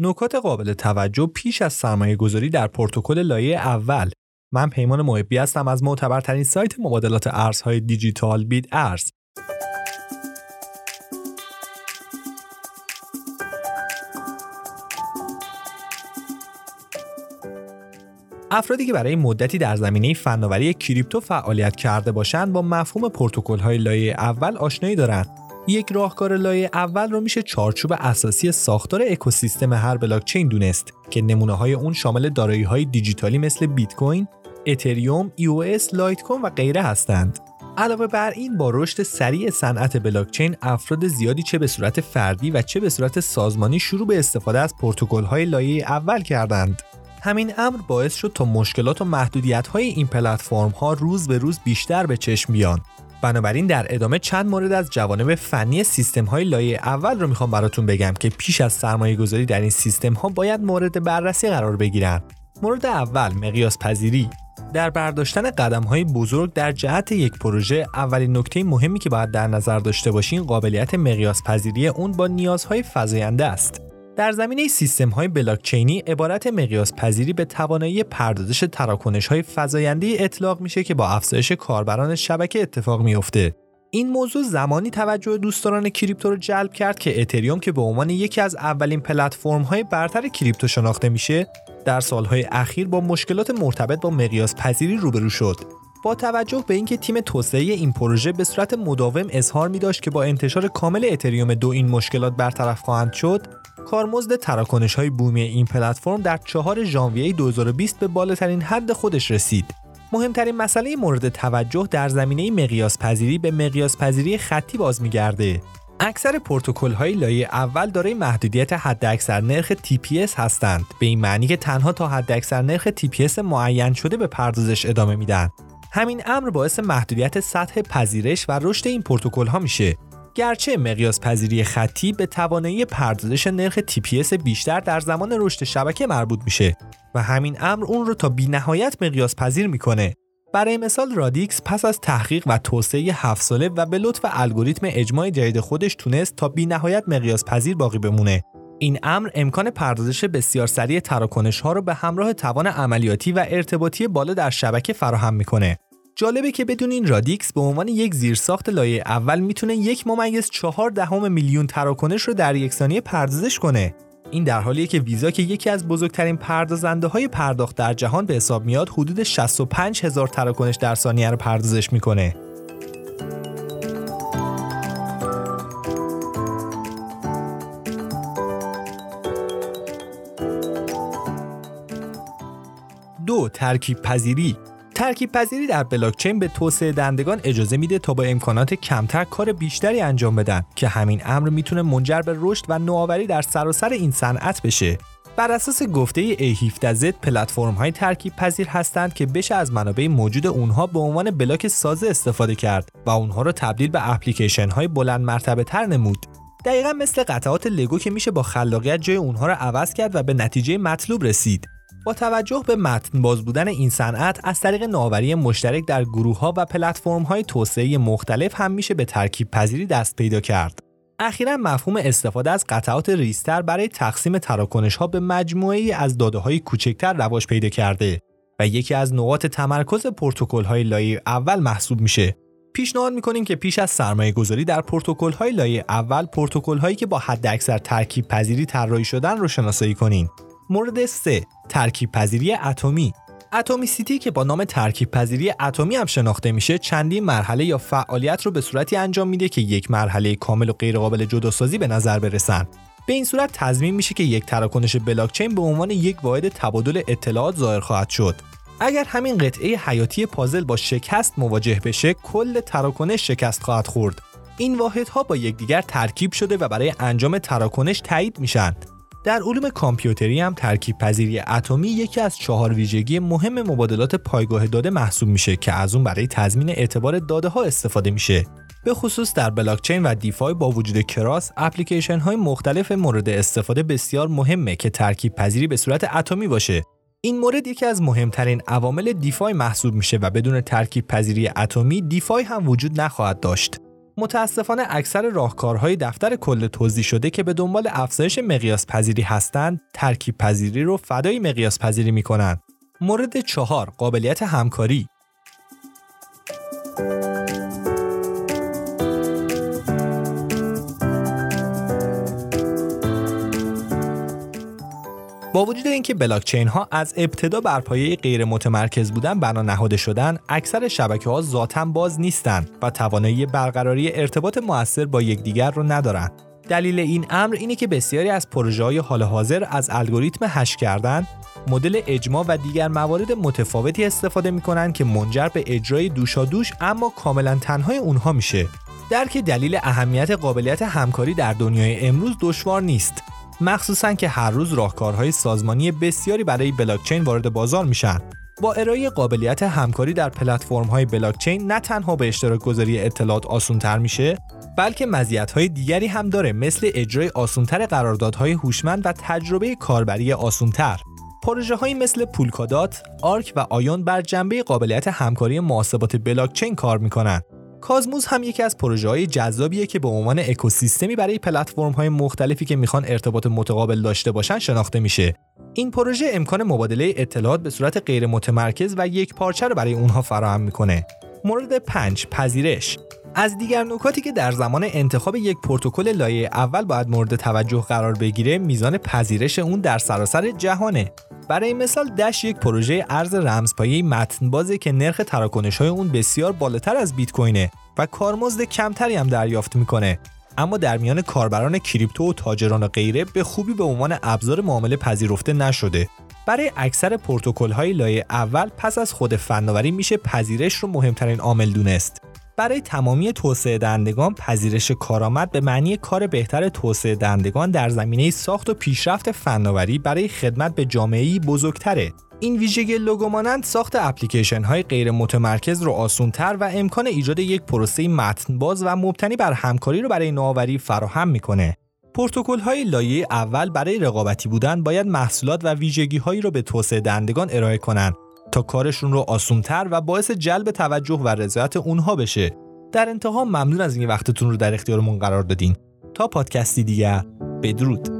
نکات قابل توجه پیش از سرمایه گذاری در پروتکل لایه اول. من پیمان محبی هستم از معتبرترین سایت مبادلات ارزهای دیجیتال بیت ارز. افرادی که برای مدتی در زمینه فناوری کریپتو فعالیت کرده باشند با مفهوم پروتکل های لایه اول آشنایی دارند. یک راهکار لایه اول رو میشه چارچوب اساسی ساختار اکوسیستم هر بلاکچین دونست که نمونه های اون شامل دارایی های دیجیتالی مثل بیت کوین، اتریوم، EOS، لایت کوین و غیره هستند. علاوه بر این با رشد سریع صنعت بلاکچین افراد زیادی چه به صورت فردی و چه به صورت سازمانی شروع به استفاده از پروتکل های لایه اول کردند. همین امر باعث شد تا مشکلات و محدودیت های این پلتفرم ها روز به روز بیشتر به چشم بیان بنابراین در ادامه چند مورد از جوانب فنی سیستم های لایه اول رو می‌خوام براتون بگم که پیش از سرمایه گذاری در این سیستم ها باید مورد بررسی قرار بگیرن. مورد اول مقیاس پذیری در برداشتن قدم های بزرگ در جهت یک پروژه اولین نکته مهمی که باید در نظر داشته باشین قابلیت مقیاس پذیری اون با نیازهای فزاینده است. در زمینه سیستم های بلاکچینی عبارت مقیاس پذیری به توانایی پردازش تراکنش های فزاینده اطلاق میشه که با افزایش کاربران شبکه اتفاق میافته. این موضوع زمانی توجه دوستداران کریپتو رو جلب کرد که اتریوم که به عنوان یکی از اولین پلتفرم های برتر کریپتو شناخته میشه در سالهای اخیر با مشکلات مرتبط با مقیاس پذیری روبرو شد با توجه به اینکه تیم توسعه این پروژه به صورت مداوم اظهار می داشت که با انتشار کامل اتریوم دو این مشکلات برطرف خواهند شد کارمزد تراکنش های بومی این پلتفرم در 4 ژانویه 2020 به بالاترین حد خودش رسید. مهمترین مسئله مورد توجه در زمینه مقیاس پذیری به مقیاس پذیری خطی باز میگرده. اکثر پروتکل های لایه اول دارای محدودیت حداکثر نرخ TPS هستند به این معنی که تنها تا حداکثر نرخ TPS معین شده به پردازش ادامه میدن همین امر باعث محدودیت سطح پذیرش و رشد این پروتکل ها میشه گرچه مقیاس پذیری خطی به توانایی پردازش نرخ TPS بیشتر در زمان رشد شبکه مربوط میشه و همین امر اون رو تا بینهایت مقیاس پذیر می‌کنه. برای مثال رادیکس پس از تحقیق و توسعه هفت ساله و به لطف الگوریتم اجماع جدید خودش تونست تا بینهایت مقیاس پذیر باقی بمونه. این امر امکان پردازش بسیار سریع تراکنش ها رو به همراه توان عملیاتی و ارتباطی بالا در شبکه فراهم می‌کنه. جالبه که بدونین رادیکس به عنوان یک زیرساخت لایه اول می‌تونه یک ممیز چهار دهم میلیون تراکنش رو در یک ثانیه پردازش کنه. این در حالیه که ویزا که یکی از بزرگترین پردازنده های پرداخت در جهان به حساب میاد حدود 65 هزار تراکنش در ثانیه رو پردازش می‌کنه. دو ترکیب پذیری ترکیب پذیری در بلاکچین به توسعه دهندگان اجازه میده تا با امکانات کمتر کار بیشتری انجام بدن که همین امر می‌تونه منجر به رشد و نوآوری در سراسر این صنعت بشه بر اساس گفته A17Z پلتفرم های ترکیب پذیر هستند که بشه از منابع موجود اونها به عنوان بلاک سازه استفاده کرد و اونها رو تبدیل به اپلیکیشن های بلند مرتبه تر نمود. دقیقا مثل قطعات لگو که میشه با خلاقیت جای اونها رو عوض کرد و به نتیجه مطلوب رسید. با توجه به متن باز بودن این صنعت از طریق نوآوری مشترک در گروه ها و پلتفرم های توسعه مختلف هم میشه به ترکیب پذیری دست پیدا کرد. اخیرا مفهوم استفاده از قطعات ریستر برای تقسیم تراکنش ها به مجموعه از داده های کوچکتر رواج پیدا کرده و یکی از نقاط تمرکز پروتکل های لایه اول محسوب میشه. پیشنهاد می‌کنیم که پیش از سرمایه گذاری در پروتکل های لایه اول پروتکل هایی که با حداکثر ترکیب پذیری طراحی شدن رو شناسایی کنین مورد 3 ترکیب پذیری اتمی. اتمی سیتی که با نام ترکیب پذیری اتمی هم شناخته میشه چندین مرحله یا فعالیت رو به صورتی انجام میده که یک مرحله کامل و غیرقابل جداسازی به نظر برسن. به این صورت تضمین میشه که یک تراکنش بلاکچین به عنوان یک واحد تبادل اطلاعات ظاهر خواهد شد. اگر همین قطعه حیاتی پازل با شکست مواجه بشه کل تراکنش شکست خواهد خورد. این واحدها با یکدیگر ترکیب شده و برای انجام تراکنش تایید میشن. در علوم کامپیوتری هم ترکیب پذیری اتمی یکی از چهار ویژگی مهم مبادلات پایگاه داده محسوب میشه که از اون برای تضمین اعتبار داده ها استفاده میشه. به خصوص در بلاکچین و DeFi با وجود cross application های مختلف مورد استفاده بسیار مهمه که ترکیب پذیری به صورت اتمی باشه. این مورد یکی از مهمترین عوامل DeFi محسوب میشه و بدون ترکیب پذیری اتمی DeFi هم وجود نخواهد داشت. متاسفانه اکثر راهکارهای دفتر کل توزیع شده که به دنبال افزایش مقیاس پذیری هستند ترکیب پذیری رو فدای مقیاس پذیری می کنند. مورد چهار قابلیت همکاری با وجود اینکه بلاک چین ها از ابتدا بر پایه غیر متمرکز بودن بنا نهاده شدن اکثر شبکه ها ذاتا باز نیستند و توانایی برقراری ارتباط موثر با یکدیگر رو ندارند دلیل این امر اینه که بسیاری از پروژه های حال حاضر از الگوریتم هش کردن مدل اجماع و دیگر موارد متفاوتی استفاده می‌کنن که منجر به اجرای دوشا دوش اما کاملا تنهای اونها میشه. درک دلیل اهمیت قابلیت همکاری در دنیای امروز دشوار نیست. مخصوصا که هر روز راهکارهای سازمانی بسیاری برای بلاکچین وارد بازار میشن. با ارائه قابلیت همکاری در پلتفرم‌های بلاکچین نه تنها به اشتراک گذاری اطلاعات آسان‌تر میشه بلکه مزیت‌های دیگری هم داره مثل اجرای آسان‌تر قراردادهای هوشمند و تجربه کاربری آسان‌تر پروژه هایی مثل پولکادات، آرک و آیون بر جنبه قابلیت همکاری محاسبات بلاکچین کار می‌کنند کازموز هم یکی از پروژه های جذابیه که به عنوان اکوسیستمی برای پلتفرم های مختلفی که می‌خوان ارتباط متقابل داشته باشن شناخته میشه. این پروژه امکان مبادله اطلاعات به صورت غیر متمرکز و یک پارچه رو برای اونها فراهم می‌کنه. مورد 5 پذیرش از دیگر نکاتی که در زمان انتخاب یک پروتکل لایه اول باید مورد توجه قرار بگیره میزان پذیرش اون در سراسر جهانه برای مثال دش یک پروژه ارز رمزپایه متن بازه که نرخ تراکنش های اون بسیار بالاتر از بیت کوینه و کارمزد کمتری هم دریافت می‌کنه. اما در میان کاربران کریپتو و تاجران و غیره به خوبی به عنوان ابزار معامله پذیرفته نشده. برای اکثر پروتکل های لایه اول پس از خود فناوری میشه پذیرش رو مهمترین عامل دونست. برای تمامی توسعه دهندگان پذیرش کارآمد به معنی کار بهتر توسعه دهندگان در زمینه ساخت و پیشرفت فناوری برای خدمت به جامعه‌ای بزرگتره این ویژگی لوگو مانند ساخت اپلیکیشن های غیر متمرکز رو آسونتر و امکان ایجاد یک پروسه متن باز و مبتنی بر همکاری رو برای نوآوری فراهم می‌کنه. پروتکل های لایه اول برای رقابتی بودن باید محصولات و ویژگی هایی رو به توسعه دهندگان ارائه کنند تا کارشون رو آسونتر و باعث جلب توجه و رضایت اونها بشه. در انتها ممنون از این وقتتون رو در اختیارمون قرار دادین. تا پادکستی دیگر بدرود.